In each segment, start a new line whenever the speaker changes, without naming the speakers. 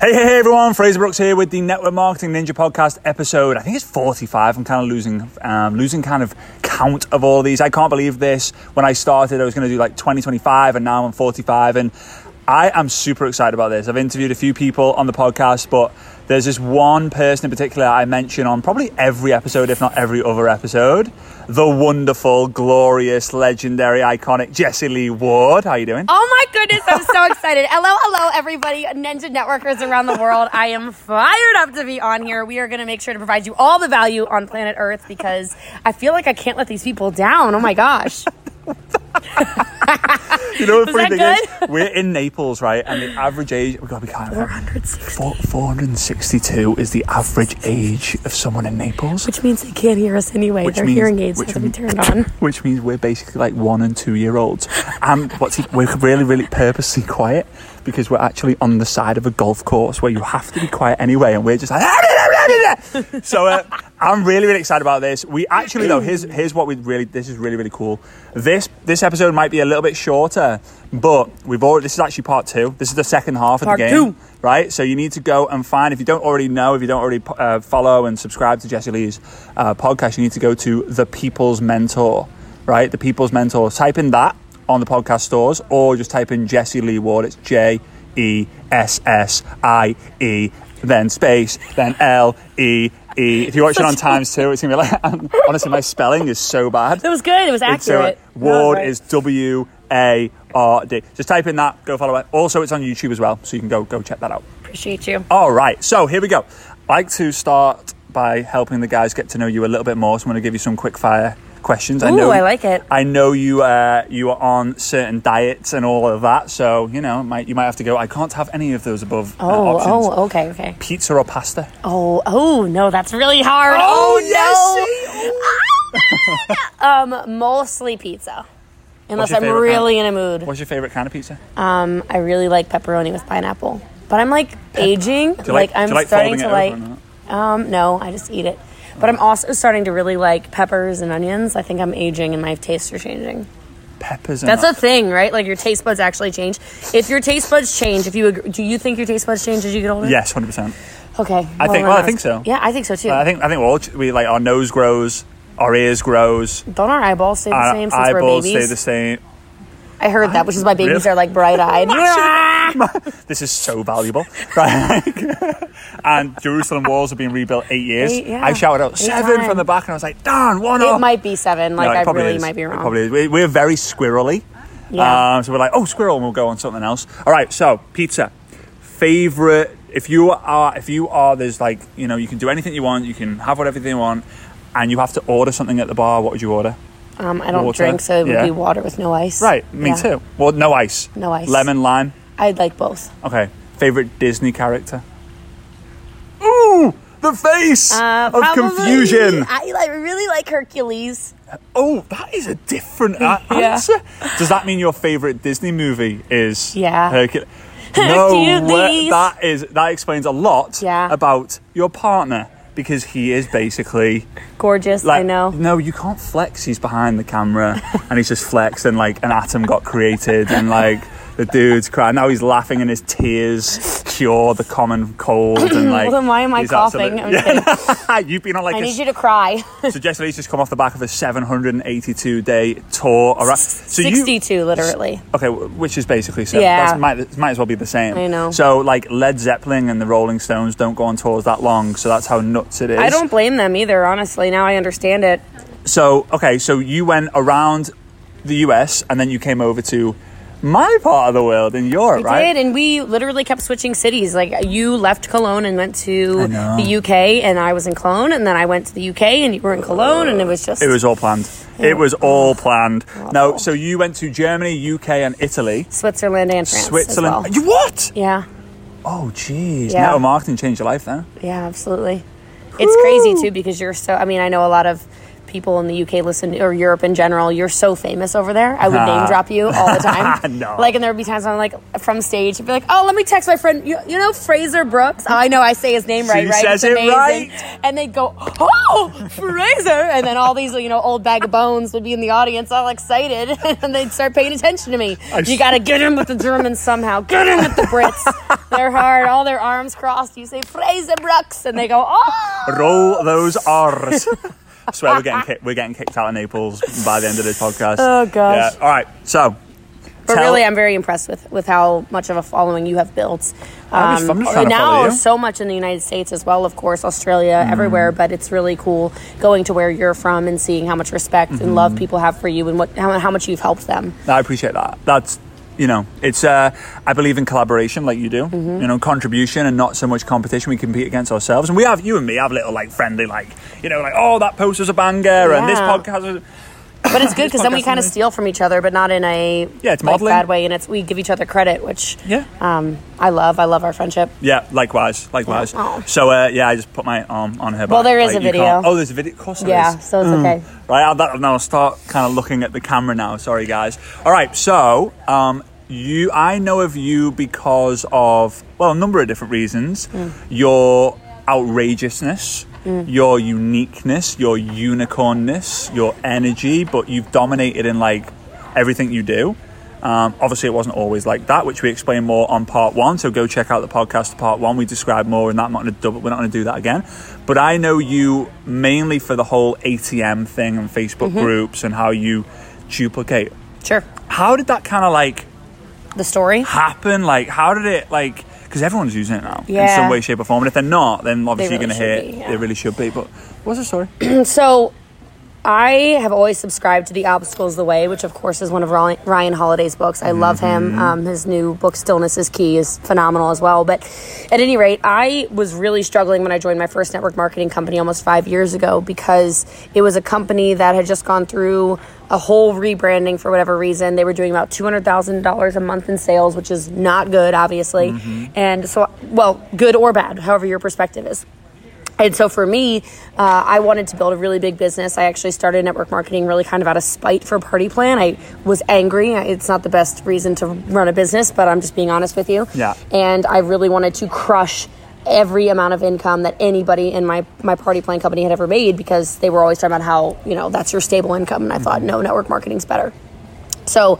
Hey, hey, hey, everyone. Fraser Brooks here with the Network Marketing Ninja Podcast episode. I think it's 45. I'm kind of losing, um, losing kind of count of all these. I can't believe this. When I started, I was going to do like 20, 25, and now I'm 45. And I am super excited about this. I've interviewed a few people on the podcast, but there's this one person in particular I mention on probably every episode, if not every other episode. The wonderful, glorious, legendary, iconic Jessie Lee Ward. How are you doing?
Oh my goodness, I'm so excited. Hello, hello, everybody, Ninja Networkers around the world. I am fired up to be on here. We are going to make sure to provide you all the value on planet Earth because I feel like I can't let these people down. Oh my gosh.
You know, the funny thing is, we're in Naples, right? And the average age, we got to be kind
of—four
hundred sixty-two is the average age of someone in Naples.
Which means they can't hear us anyway.
Which
Their
means-
hearing aids have to be turned on.
Which means we're basically like one and two year olds. And what's he, we're really, really purposely quiet because we're actually on the side of a golf course where you have to be quiet anyway. And we're just like, so uh, I'm really, really excited about this. We actually, though, here's, here's what we really, this is really, really cool. This, this episode might be a little bit shorter, but we've already, this is actually part two. This is the second half of the game.
two.
Right, so you need to go and find. If you don't already know, if you don't already uh, follow and subscribe to Jessie Lee's uh, podcast, you need to go to the People's Mentor. Right, the People's Mentor. Type in that on the podcast stores, or just type in Jessie Lee Ward. It's J E S S I E, then space, then L E E. If you watch it on times two, it's gonna be like. honestly, my spelling is so bad.
It was good. It was
It's, uh,
accurate.
Ward
Right.
is W A R D. Just type in that, go follow it. Also, it's on YouTube as well, so you can go go check that out.
Appreciate you.
All right, so here we go. I like to start by helping the guys get to know you a little bit more. So I'm to give you some quick fire questions.
Ooh, I know I like it.
I know you uh, you are on certain diets and all of that, so you know might you might have to go. I can't have any of those above uh,
Oh,
options.
oh, okay, okay.
Pizza or pasta?
Oh, oh, no, that's really hard. Oh, no. Um, mostly pizza. Unless I'm really in a mood.
What's your favorite kind of pizza?
Um, I really like pepperoni with pineapple. But I'm like aging.
Do you like,
I'm
like
starting to like. Um, no, I just eat it. But I'm also starting to really like peppers and onions. I think I'm aging and my tastes are changing.
Peppers. and
That's
not-
a thing, right? Like your taste buds actually change. If your taste buds change, if you agree, do you think your taste buds change as you get older?
yes, hundred percent.
Okay.
I think- well, I think so.
Yeah, I think so too.
I think I think all we like our nose grows, our ears grows,
Don't our eyeballs stay the same since we're babies?
eyeballs stay the same.
I heard that, which is why babies
Really?
are like bright eyed.
This is so valuable, right? and Jerusalem walls have been rebuilt eight years.
Eight, yeah.
I shouted out
Eight
seven from the back, and I was like, "Darn, one
it
off."
might be seven. Like
No,
I really
is.
might be
It
wrong.
probably is. We- We're very squirrely.
Yeah.
Um, so we're like, oh, squirrel, and we'll go on something else. All right, so pizza. Favorite? If you are, if you are, there's like, you know, you can do anything you want. You can have whatever you want, and you have to order something at the bar. What would you order?
um, I don't
water,
drink, so it would
yeah.
be water with no ice.
Right, me
Yeah.
too. Well, no ice.
No ice.
Lemon, lime.
I'd like both.
Okay. Favorite Disney character? Ooh, the face
Uh,
of
probably-
confusion.
I like, really like Hercules.
Oh, that is a different a-
Yeah.
answer. Does that mean your favorite Disney movie is
Yeah.
Hercules? No,
Hercules.
that is that explains a lot
Yeah.
about your partner because he is basically
Gorgeous,
like
I know.
no, you can't flex. He's behind the camera and he's just flexed and like an atom got created and like the dude's crying. Now he's laughing and his tears cure the common cold and like.
Well, then why am I
he's
coughing?
absolute-
I'm kidding.
You've been on like
I
a
need you to cry.
so Jess Lee's just come off the back of a 782 day tour. All right. So you,
62, literally.
okay, which is basically so.
Yeah.
That's, might might as well be the same.
I know.
So like Led Zeppelin and the Rolling Stones don't go on tours that long, so that's how nuts it is.
I don't blame them either, honestly. Now I understand it.
So okay, so you went around the US and then you came over to my part of the world in Europe,
I
right?
did, and we literally kept switching cities. Like you left Cologne and went to the UK, and I was in Cologne, and then I went to the UK, and you were in Cologne, and it was just
It was all planned. It was all planned. No, so you went to Germany, UK, and Italy.
Switzerland and France.
Switzerland.
well.
You what?
Yeah,
Oh, geez.
Yeah.
Network marketing changed your life then.
yeah, absolutely. It's crazy too because you're so. I mean, I know a lot of people in the UK listen or Europe in general, you're so famous over there. I would name drop you all the time.
No.
Like, and there would be times when I'm like from stage, I'd be like, "Oh, let me text my friend. You, you know Fraser Brooks? Oh, I know I say his name right, right?
says
It's
it right.
And they'd go, "Oh, Fraser!" And then all these, you know, old bag of bones would be in the audience, all excited, and they'd start paying attention to me. You got to get in with the Germans somehow. Get in with the Brits. They're hard, all their arms crossed. You say Fraser Brooks, and they go, "Oh."
Roll those R's. I swear we're getting kicked, we're getting kicked out of Naples by the end of this podcast.
Oh, gosh.
Yeah. All right. So.
But
tell-
really, I'm very impressed with, with how much of a following you have built. Um,
I'm just- I'm just trying to
now, so much in the United States as well, of course, Australia,
Mm.
everywhere. But it's really cool going to where you're from and seeing how much respect
Mm-hmm.
and love people have for you and what how, how much you've helped them.
I appreciate that. That's you know, it's uh, I believe in collaboration, like you do.
Mm-hmm.
You know, contribution and not so much competition. We compete against ourselves, and we have you and me have little like friendly, like you know, like oh that post was a banger, and this podcast was.
But it's good because then we kind of steal from each other, but not in a
Yeah, it's
like,
modeling.
bad way, and it's we give each other credit, which
Yeah.
um, I love. I love our friendship.
Yeah, likewise, likewise.
Oh.
So uh, yeah, I just put my arm on her.
Well, there is
like,
a video.
Oh, there's a video. Of course,
Yeah,
is.
so it's okay.
Right, I'll, that, now I'll start kind of looking at the camera now. Sorry, guys. All right, so um, you, I know of you because of well, a number of different reasons.
Mm.
Your outrageousness, your uniqueness, your unicornness, your energy, but you've dominated in like everything you do. Um, obviously, it wasn't always like that, which we explain more on part one. So go check out the podcast part one. We describe more in that. I'm not going to double. We're not going to do that again. But I know you mainly for the whole ATM thing and Facebook groups and how you duplicate.
Sure.
How did that kind of like
The story.
happen? Like, how did it like? Because everyone's using it now
yeah.
in some way, shape, or form. And if they're not, then obviously
really
you're going to hear
be, yeah.
they really should be. But what's the story?
So, I have always subscribed to The Obstacles the Way, which of course is one of Ryan Holiday's books. I love him. Um, his new book, Stillness is Key, is phenomenal as well. But at any rate, I was really struggling when I joined my first network marketing company almost five years ago because it was a company that had just gone through a whole rebranding for whatever reason. They were doing about $200,000 a month in sales, which is not good, obviously. And so, well, good or bad, however your perspective is. And so for me, uh, I wanted to build a really big business. I actually started network marketing really kind of out of spite for Party Plan. I was angry. It's not the best reason to run a business, but I'm just being honest with you.
Yeah.
And I really wanted to crush every amount of income that anybody in my, my party plan company had ever made because they were always talking about how, you know, that's your stable income. And I thought, no, network marketing's better. So,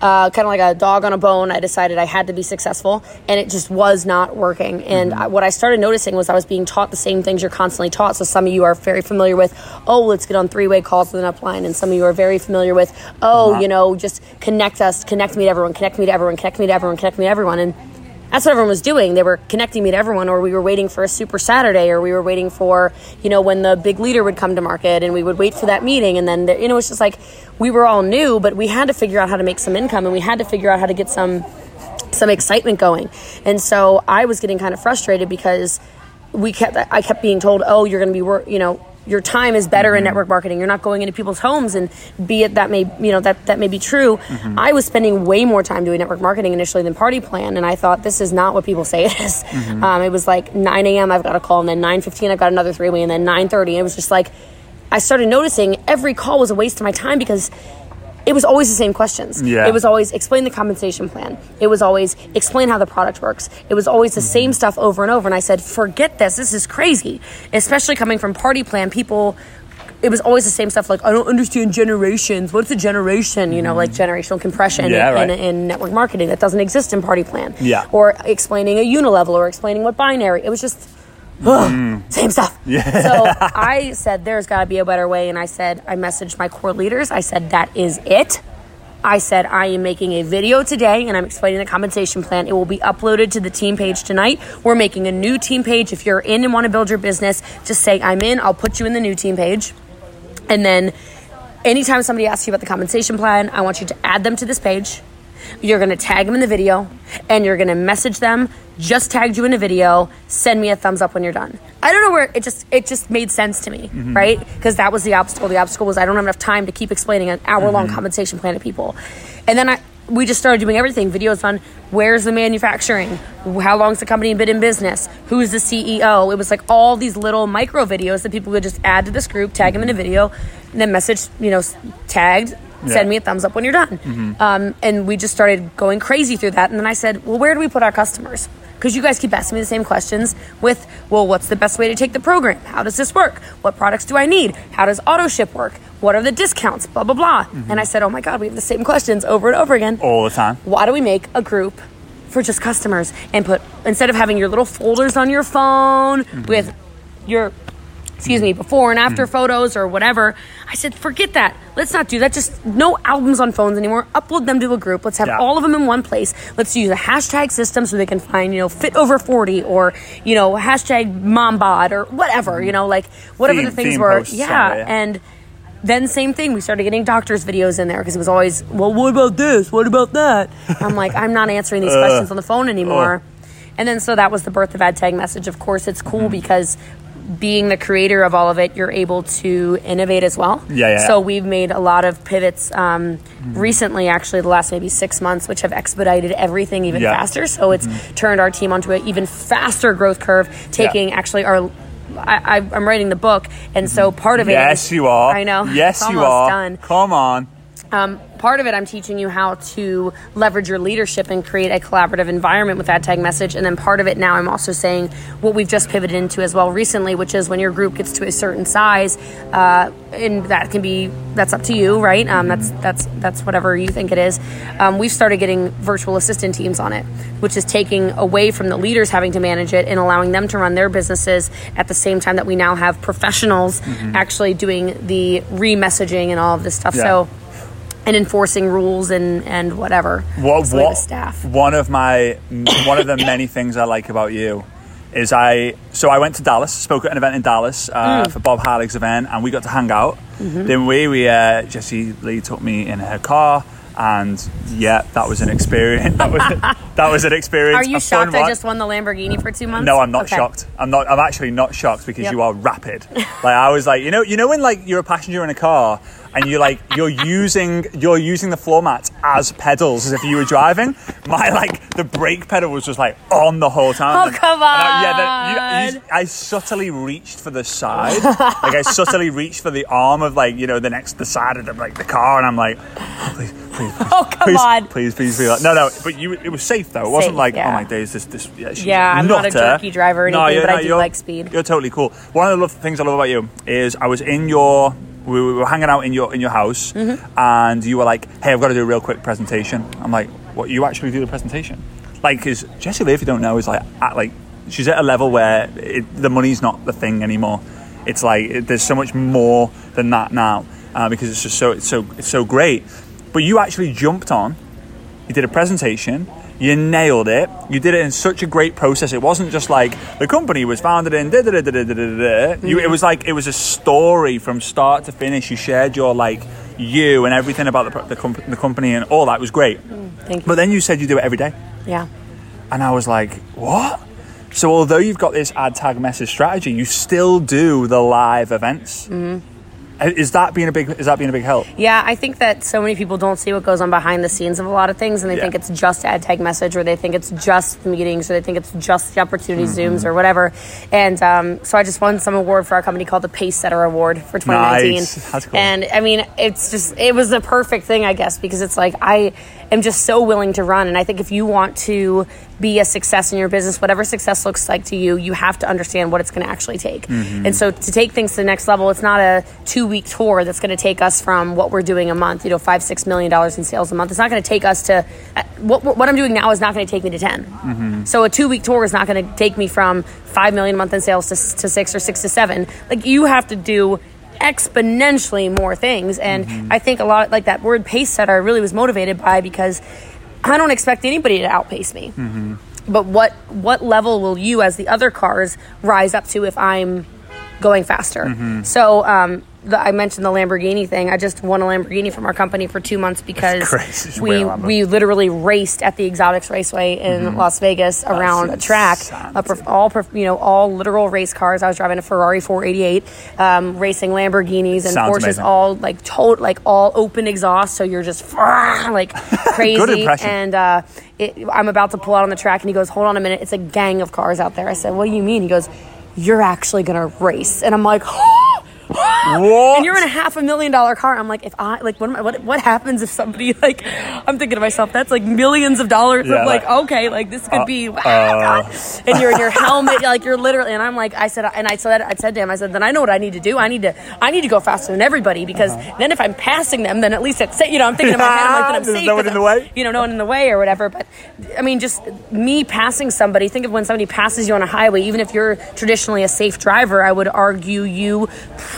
uh, kind of like a dog on a bone, I decided I had to be successful, and it just was not working. And I, what I started noticing was I was being taught the same things you're constantly taught. So, some of you are very familiar with, oh, let's get on three way calls with an upline, and some of you are very familiar with, oh, you know, just connect us, connect me to everyone, connect me to everyone, connect me to everyone, connect me to everyone. And that's what everyone was doing. They were connecting me to everyone, or we were waiting for a Super Saturday, or we were waiting for, you know, when the big leader would come to market, and we would wait for that meeting. And then, there, you know, it's just like we were all new, but we had to figure out how to make some income, and we had to figure out how to get some some excitement going. And so I was getting kind of frustrated because we kept I kept being told, "Oh, you're going to be wor- you know, your time is better in mm-hmm. network marketing. You're not going into people's homes and be it that may, you know, that that may be true." Mm-hmm. I was spending way more time doing network marketing initially than party plan, and I thought this is not what people say it is. Mm-hmm. Um, it was like 9 a.m. I've got a call, and then 9:15 I've got another three way, and then 9:30. It was just like I started noticing every call was a waste of my time because it was always the same questions.
Yeah.
It was always explain the compensation plan. It was always explain how the product works. It was always the same stuff over and over. And I said, forget this. This is crazy. Especially coming from party plan, people. It was always the same stuff. Like I don't understand generations. What's a generation? You know, like mm-hmm. generational compression
Yeah,
in,
right.
in, in network marketing that doesn't exist in party plan.
Yeah.
Or explaining a unilevel or explaining what binary. It was just. Ugh, mm-hmm. Same stuff.
Yeah.
So I said, there's got to be a better way. And I said, I messaged my core leaders. I said, that is it. I said, I am making a video today and I'm explaining the compensation plan. It will be uploaded to the team page tonight. We're making a new team page. If you're in and want to build your business, just say, I'm in. I'll put you in the new team page. And then anytime somebody asks you about the compensation plan, I want you to add them to this page. You're going to tag them in the video and you're going to message them, just tagged you in a video, send me a thumbs up when you're done. I don't know where it just it just made sense to me, mm-hmm. right? Because that was the obstacle. The obstacle was I don't have enough time to keep explaining an hour long mm-hmm. compensation plan to people. And then I we just started doing everything videos on where's the manufacturing how long's the company been in business who's the ceo it was like all these little micro videos that people would just add to this group tag them in a mm-hmm. video and then message, you know, tagged,
Yeah. Mm-hmm.
send me a thumbs up when you're done. Um, and we just started going crazy through that. And then I said, well, where do we put our customers? Because you guys keep asking me the same questions with, well, what's the best way to take the program? How does this work? What products do I need? How does auto ship work? What are the discounts? Blah, blah, blah.
Mm-hmm.
And I said, oh my God, we have the same questions over and over again
All the time.
why do we make a group for just customers and put instead of having your little folders on your phone with your excuse me before and after photos or whatever. I said forget that. Let's not do that. Just no albums on phones anymore. Upload them to a group. Let's have
Yeah.
all of them in one place. Let's use a hashtag system so they can find you know fit over 40 or you know hashtag mom bod or whatever you know like whatever
Theme-
the things were. yeah.
somewhere, yeah.
and then same thing. We started getting doctors videos in there because it was always well what about this? What about that? I'm like i'm not answering these questions on the phone anymore. And then so that was the birth of add tag message. Of course it's cool
Mm-hmm.
because being the creator of all of it you're able to innovate as well
Yeah, yeah,
so we've made a lot of pivots um, recently actually the last maybe six months which have expedited everything even
Yeah. Mm-hmm.
faster so it's turned our team onto an even faster growth curve taking actually our I, I'm writing the book, and so part of it.
Yes,
is-
you are.
I know.
Yes, you are.
Done.
Come on.
Um, part of it, I'm teaching you how to leverage your leadership and create a collaborative environment with that tag message. And then part of it now, I'm also saying what we've just pivoted into as well recently, which is when your group gets to a certain size, uh, and that can be that's up to you, right? Um, that's that's that's whatever you think it is. Um, we've started getting virtual assistant teams on it, which is taking away from the leaders having to manage it and allowing them to run their businesses at the same time that we now have professionals actually doing the re-messaging and all of this stuff.
Yeah.
So and enforcing rules and and whatever.
What,
So
what
staff.
One of my one of the many things I like about you is I. So I went to Dallas, spoke at an event in Dallas uh,
Mm.
for Bob Heilig's event, and we got to hang out.
Mm-hmm.
Then we we uh, Jessie Lee took me in her car. And yeah, that was an experience. That was that was an experience.
Are you
a
shocked I just won the Lamborghini for two months?
No, I'm not
Okay.
shocked. I'm not. I'm actually not shocked because
Yep.
you are rapid. like I was like, you know, you know when like you're a passenger in a car and you're like you're using you're using the floor mats as pedals as if you were driving. My like the brake pedal was just like on the whole time.
Oh, come
And I, yeah, the- you- you- I subtly reached for the side, like I subtly reached for the arm of like you know the next the side of the like the car, and I'm like, oh, please, please, please,
Oh, come
please,
on.
please, please, please. No, no, but you, it was safe though. It wasn't
Safe,
like, oh my days, this, this, yeah, she's
Yeah, I'm not a jerky driver or anything, but I do like speed.
You're totally cool. One of the love, things I love about you is I was in your, we we were hanging out in your in your house,
Mm-hmm.
and you were like, "Hey, I've got to do a real quick presentation." I'm like, "What? You actually do the presentation?" Like, because Jessie Lee, if you don't know, is like, at like, she's at a level where it, the money's not the thing anymore. It's like it, there's so much more than that now uh, because it's just so it's so it's so great. But you actually jumped on you did a presentation you nailed it. You did it in such a great process. It wasn't just like the company was founded in. You, it was like it was a story from start to finish. You shared your like you and everything about the the, comp- the company and all that it was great.
Mm, thank you.
But then you said you do it every day.
Yeah.
And I was like, what? So although you've got this add tag message strategy, you still do the live events.
Mm-hmm
is that being a big? Is that being a big help?
Yeah, I think that so many people don't see what goes on behind the scenes of a lot of things, and they
Yeah.
think it's just add tag message, or they think it's just meetings, or they think it's just the opportunity
Mm-hmm.
zooms, or whatever. And um, so I just won some award for our company called the Pace Setter Award for 2019.
Nice. That's cool.
And I mean, it's just it was the perfect thing, I guess, because it's like I am just so willing to run, and I think if you want to be a success in your business, whatever success looks like to you, you have to understand what it's going to actually take.
Mm-hmm.
And so to take things to the next level, it's not a two week tour that's going to take us from what we're doing a month, you know, five, six million dollars in sales a month. It's not going to take us to uh, what, what I'm doing now is not going to take me to 10.
Mm-hmm.
So a two week tour is not going to take me from five million a month in sales to, to six or six to seven. Like you have to do exponentially more things. And
Mm-hmm.
I think a lot like that word pace setter I really was motivated by because I don't expect anybody to outpace me.
Mm-hmm.
But what what level will you, as the other cars, rise up to if I'm going faster?
Mm-hmm.
So um, the, I mentioned the Lamborghini thing. I just won a Lamborghini from our company for two months because we
win a Lambo.
we literally raced at the Exotics Raceway in Las Vegas around a track. prof- all prof- you know all literal race cars. I was driving a Ferrari 488, um, racing Lamborghinis and
Sounds
Porsches,
amazing.
all like tot like all open exhaust. So you're just like crazy. and uh, it, I'm about to pull out on the track, and he goes, "Hold on a minute, it's a gang of cars out there." I said, "What do you mean?" He goes, "You're actually gonna race," and I'm like.
What?
And you're in a half a million dollar car. I'm like, if I like, what am I, what what happens if somebody like? I'm thinking to myself, that's like millions of dollars.
Yeah,
of like,
like-
okay, like this could be,
uh.
and you're in your helmet, like you're literally. And I'm like, I said, and I said, I said to him, I said, then I know what I need to do. I need to, I need to go faster than everybody because
Uh-huh.
then if I'm passing them, then at least it's, you know, I'm thinking in my head, I'm like, then I'm
There's
safe.
no one in the way?
You know, no one in the way or whatever. But I mean, just me passing somebody. Think of when somebody passes you on a highway. Even if you're traditionally a safe driver, I would argue you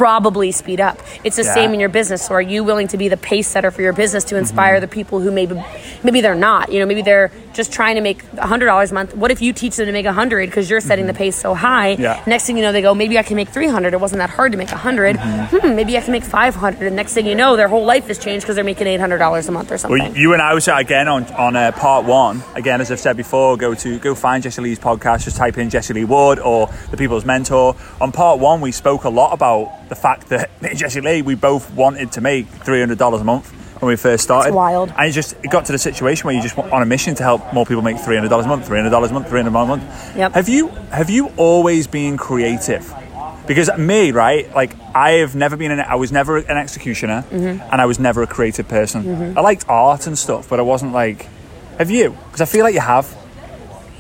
probably speed up. It's the
Yeah.
same in your business. So are you willing to be the pace setter for your business to inspire
Mm-hmm.
the people who maybe maybe they're not? You know, maybe they're just trying to make hundred dollars a month. What if you teach them to make a hundred because you're setting the pace so high?
Mm-hmm. Yeah.
Next thing you know, they go, maybe I can make three hundred. It wasn't that hard to make a 100
Mm-hmm.
Hmm, maybe I can make five hundred. And next thing you know, their whole life has changed because they're making eight hundred dollars a month or something.
Well, you and I was again on on uh, part one. Again, as I've said before, go to go find Jessie Lee's podcast. Just type in Jessie Lee Wood or the People's Mentor. On part one, we spoke a lot about the fact that me and Jessie Lee, we both wanted to make three hundred dollars a month when we first started.
wild.
And it just it got to the situation where you just on a mission to help more people make three hundred dollars a month, three hundred dollars a month, three hundred dollars a month.
Yep.
Have you have you always been creative? Because me, right, like I have never been an I was never an executioner
Mm-hmm.
and I was never a creative person. I liked art and stuff, but I wasn't like have you? Because I feel like you have.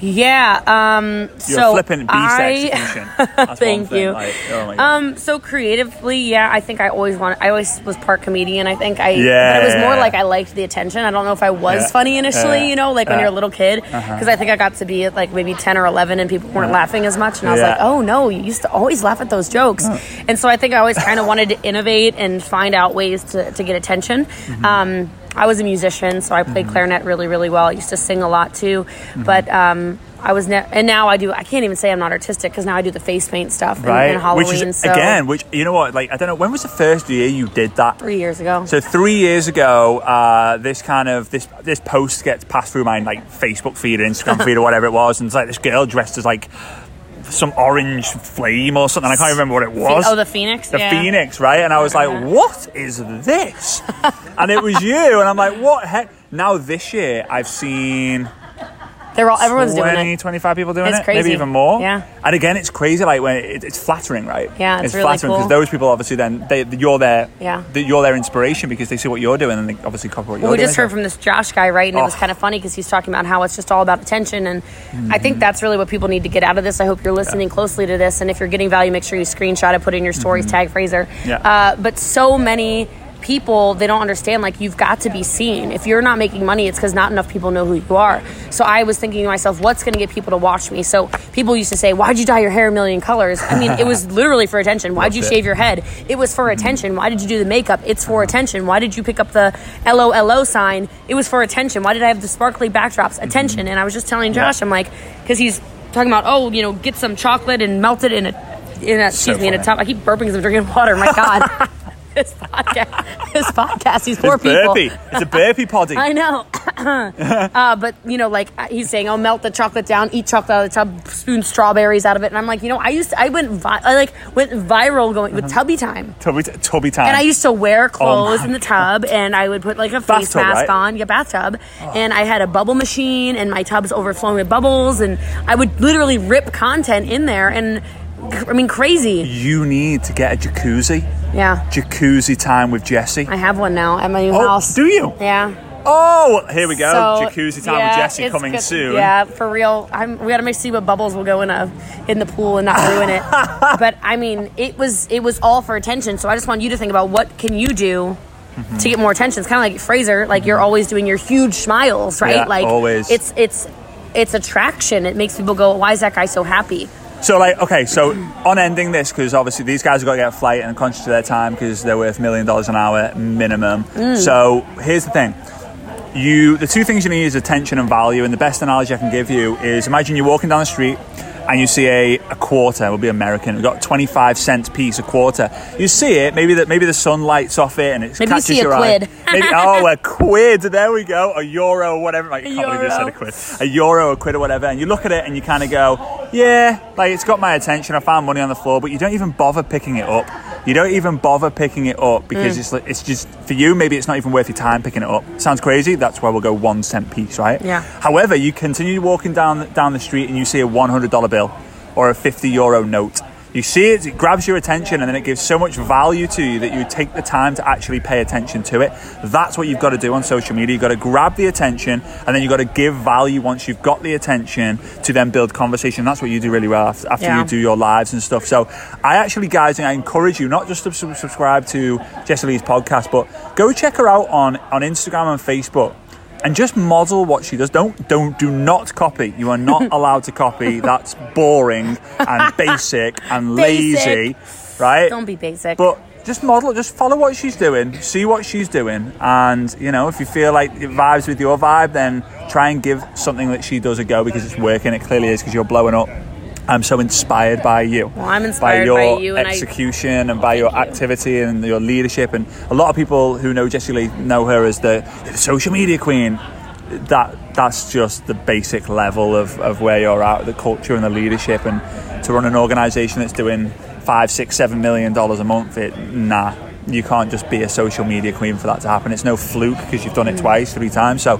Yeah. Um,
You're
so
flipping beast
I,
execution. That's
Thank you.
Like, oh.
Um, so creatively, yeah, I think I always wanted. I always was part comedian. I think I.
Yeah.
But it was more like I liked the attention. I don't know if I was
Yeah.
funny initially.
Yeah.
You know, like when
Yeah. Uh-huh.
you're a little kid, because I think I got to be at like maybe ten or eleven, and people weren't laughing as much, and I was like, oh no, you used to always laugh at those jokes, and so I think I always kind of wanted to innovate and find out ways to to get attention.
Mm-hmm.
Um, I was a musician, so I played clarinet really, really well. I used to sing a lot too,
Mm-hmm.
but um, I was ne- and now I do. I can't even say I'm not artistic because now I do the face paint stuff and,
right?
and Halloween.
which is
so
again, which you know what? Like I don't know. When was the first year you did that?
three years ago.
So three years ago, uh, this kind of this this post gets passed through my like Facebook feed or Instagram feed or whatever it was, and it's like this girl dressed as like some orange flame or something. I can't remember what it was.
oh, the phoenix.
the
yeah.
phoenix, right? And I was like,
Uh-huh.
"What is this?" and it was you, and I'm like, "What heck?" Now this year, I've seen
They're all everyone's
20,
doing it.
25 people doing
It's
it,
crazy.
maybe even more.
Yeah.
And again, it's crazy, like when it, it's flattering, right?
Yeah, it's really
flattering because
cool.
those people obviously then they, you're their
Yeah.
the- you're their inspiration because they see what you're doing and they obviously copy what you're
Well, we
doing.
just heard from this Josh guy, right? And it was
Oh.
kind of funny because he's talking about how it's just all about attention. And I think that's really what people need to get out of this. I hope you're listening closely to this. And if you're getting value, make sure you screenshot it, put it in your stories, tag Fraser.
Yeah.
Uh, but so many people, they don't understand, like, you've got to be seen. If you're not making money, it's because not enough people know who you are. So I was thinking to myself, what's going to get people to watch me? So people used to say, why'd you dye your hair a million colors? I mean, it was literally for attention. Why'd you shave your head? It was for attention. Why did you do the makeup? It's for attention. Why did you pick up the LOLO sign? It was for attention. Why did I have the sparkly backdrops? Attention. And I was just telling Josh, I'm like, because he's talking about, oh, you know, get some chocolate and melt it in a, in a, excuse me, in a tub. I keep burping because I'm drinking water. My God. this podcast, this podcast, these poor
it's
people.
burpee. It's a burpee poddy.
I know. uh, but, you know, like he's saying, oh, melt the chocolate down, eat chocolate out of the tub, spoon strawberries out of it. And I'm like, you know, I used to, I went, vi- I like went viral going with Tubby Time.
Tubby, tubby time.
And I used to wear clothes
my
in the tub, and I would put like a face
Bathtub,
mask
right? Oh.
on, yeah, bathtub, and I had a bubble machine, and my tub's overflowing with bubbles, and I would literally rip content in there, and I mean, crazy.
you need to get a jacuzzi.
Yeah,
Jacuzzi time with Jessie.
I have one now at my new
oh,
house.
do you?
Yeah.
Oh, here we go.
So,
Jacuzzi time
yeah,
with
Jessie
coming
good-
soon.
Yeah, for real. I'm, we gotta make see what bubbles will go in a in the pool and not ruin it. but I mean, it was it was all for attention. So I just want you to think about what can you do
Mm-hmm.
to get more attention. It's kind of like Fraser. Like you're always doing your huge smiles, right?
Yeah,
like
always.
It's it's it's attraction. It makes people go, "Why is that guy so happy?"
So, like, okay, so on ending this, because obviously these guys have got to get a flight and conscious of their time because they're worth million dollars an hour minimum.
Mm.
So, here's the thing. You, the two things you need is attention and value. And the best analogy I can give you is imagine you're walking down the street and you see a, a quarter, will be American. We've got 25 cent piece a quarter. You see it, maybe that maybe the sun lights off it and it
Maybe you
catches
see a
your
quid.
eye. Maybe, oh, a quid. There we go. A euro, whatever. Like, I can't believe you said a quid. A euro, a quid, or whatever. And you look at it and you kind of go, yeah, like it's got my attention. I found money on the floor, but you don't even bother picking it up. You don't even bother picking it up because
Mm.
it's like, it's just for you. Maybe it's not even worth your time picking it up. Sounds crazy. That's why we'll go one cent piece, right?
Yeah.
However, you continue walking down down the street and you see a one hundred dollar bill or a fifty euro note. You see it, it grabs your attention, and then it gives so much value to you that you take the time to actually pay attention to it. That's what you've got to do on social media. You've got to grab the attention, and then you've got to give value once you've got the attention to then build conversation. That's what you do really well after,
Yeah.
you do your lives and stuff. So, I actually, guys, I encourage you not just to subscribe to Jessie Lee's podcast, but go check her out on, on Instagram and Facebook and just model what she does. Don't don't do not copy. You are not allowed to copy. That's boring and basic and lazy, right?
Don't be basic.
But just model. Just follow what she's doing. See what she's doing, and you know if you feel like it vibes with your vibe, then try and give something that she does a go because it's working. It clearly is because you're blowing up. I'm so inspired by you.
Well, I'm inspired
by
by
your
you, and I-
execution and by your activity and your leadership. And a lot of people who know Jessie Lee know her as the, the social media queen. That that's just the basic level of, of where you're at, the culture and the leadership, and to run an organisation that's doing five, six, seven million dollars a month. It nah, you can't just be a social media queen for that to happen. It's no fluke because you've done
Mm.
it twice, three times. So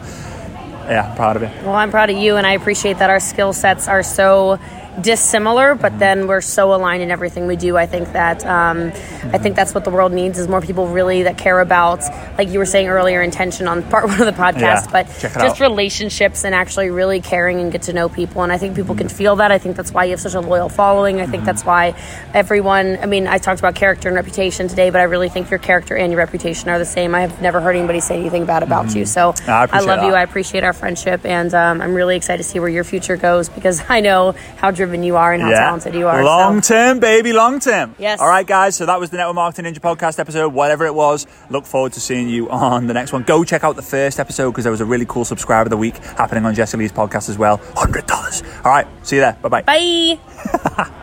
yeah, I'm proud of you.
Well, I'm proud of you, and I appreciate that our skill sets are so dissimilar, but then we're so aligned in everything we do. I think that um, I think that's what the world needs is more people really that care about, like you were saying earlier, intention on part one of the podcast,
Yeah,
but just
out.
relationships and actually really caring and get to know people. And I think people can feel that. I think that's why you have such a loyal following. I
Mm-hmm.
think that's why everyone. I mean, I talked about character and reputation today, but I really think your character and your reputation are the same. I have never heard anybody say anything bad about you. So
Mm-hmm. I appreciate
love you. I appreciate our friendship, and um, I'm really excited to see where your future goes because I know how driven you are and how talented you are.
Long
so.
term, baby, long term.
Yes.
All right, guys. So that was the Network Marketing Ninja podcast episode, whatever it was. Look forward to seeing you on the next one. Go check out the first episode because there was a really cool subscriber of the week happening on Jessie Lee's podcast as well. $100. All right. See you there. Bye bye.
Bye.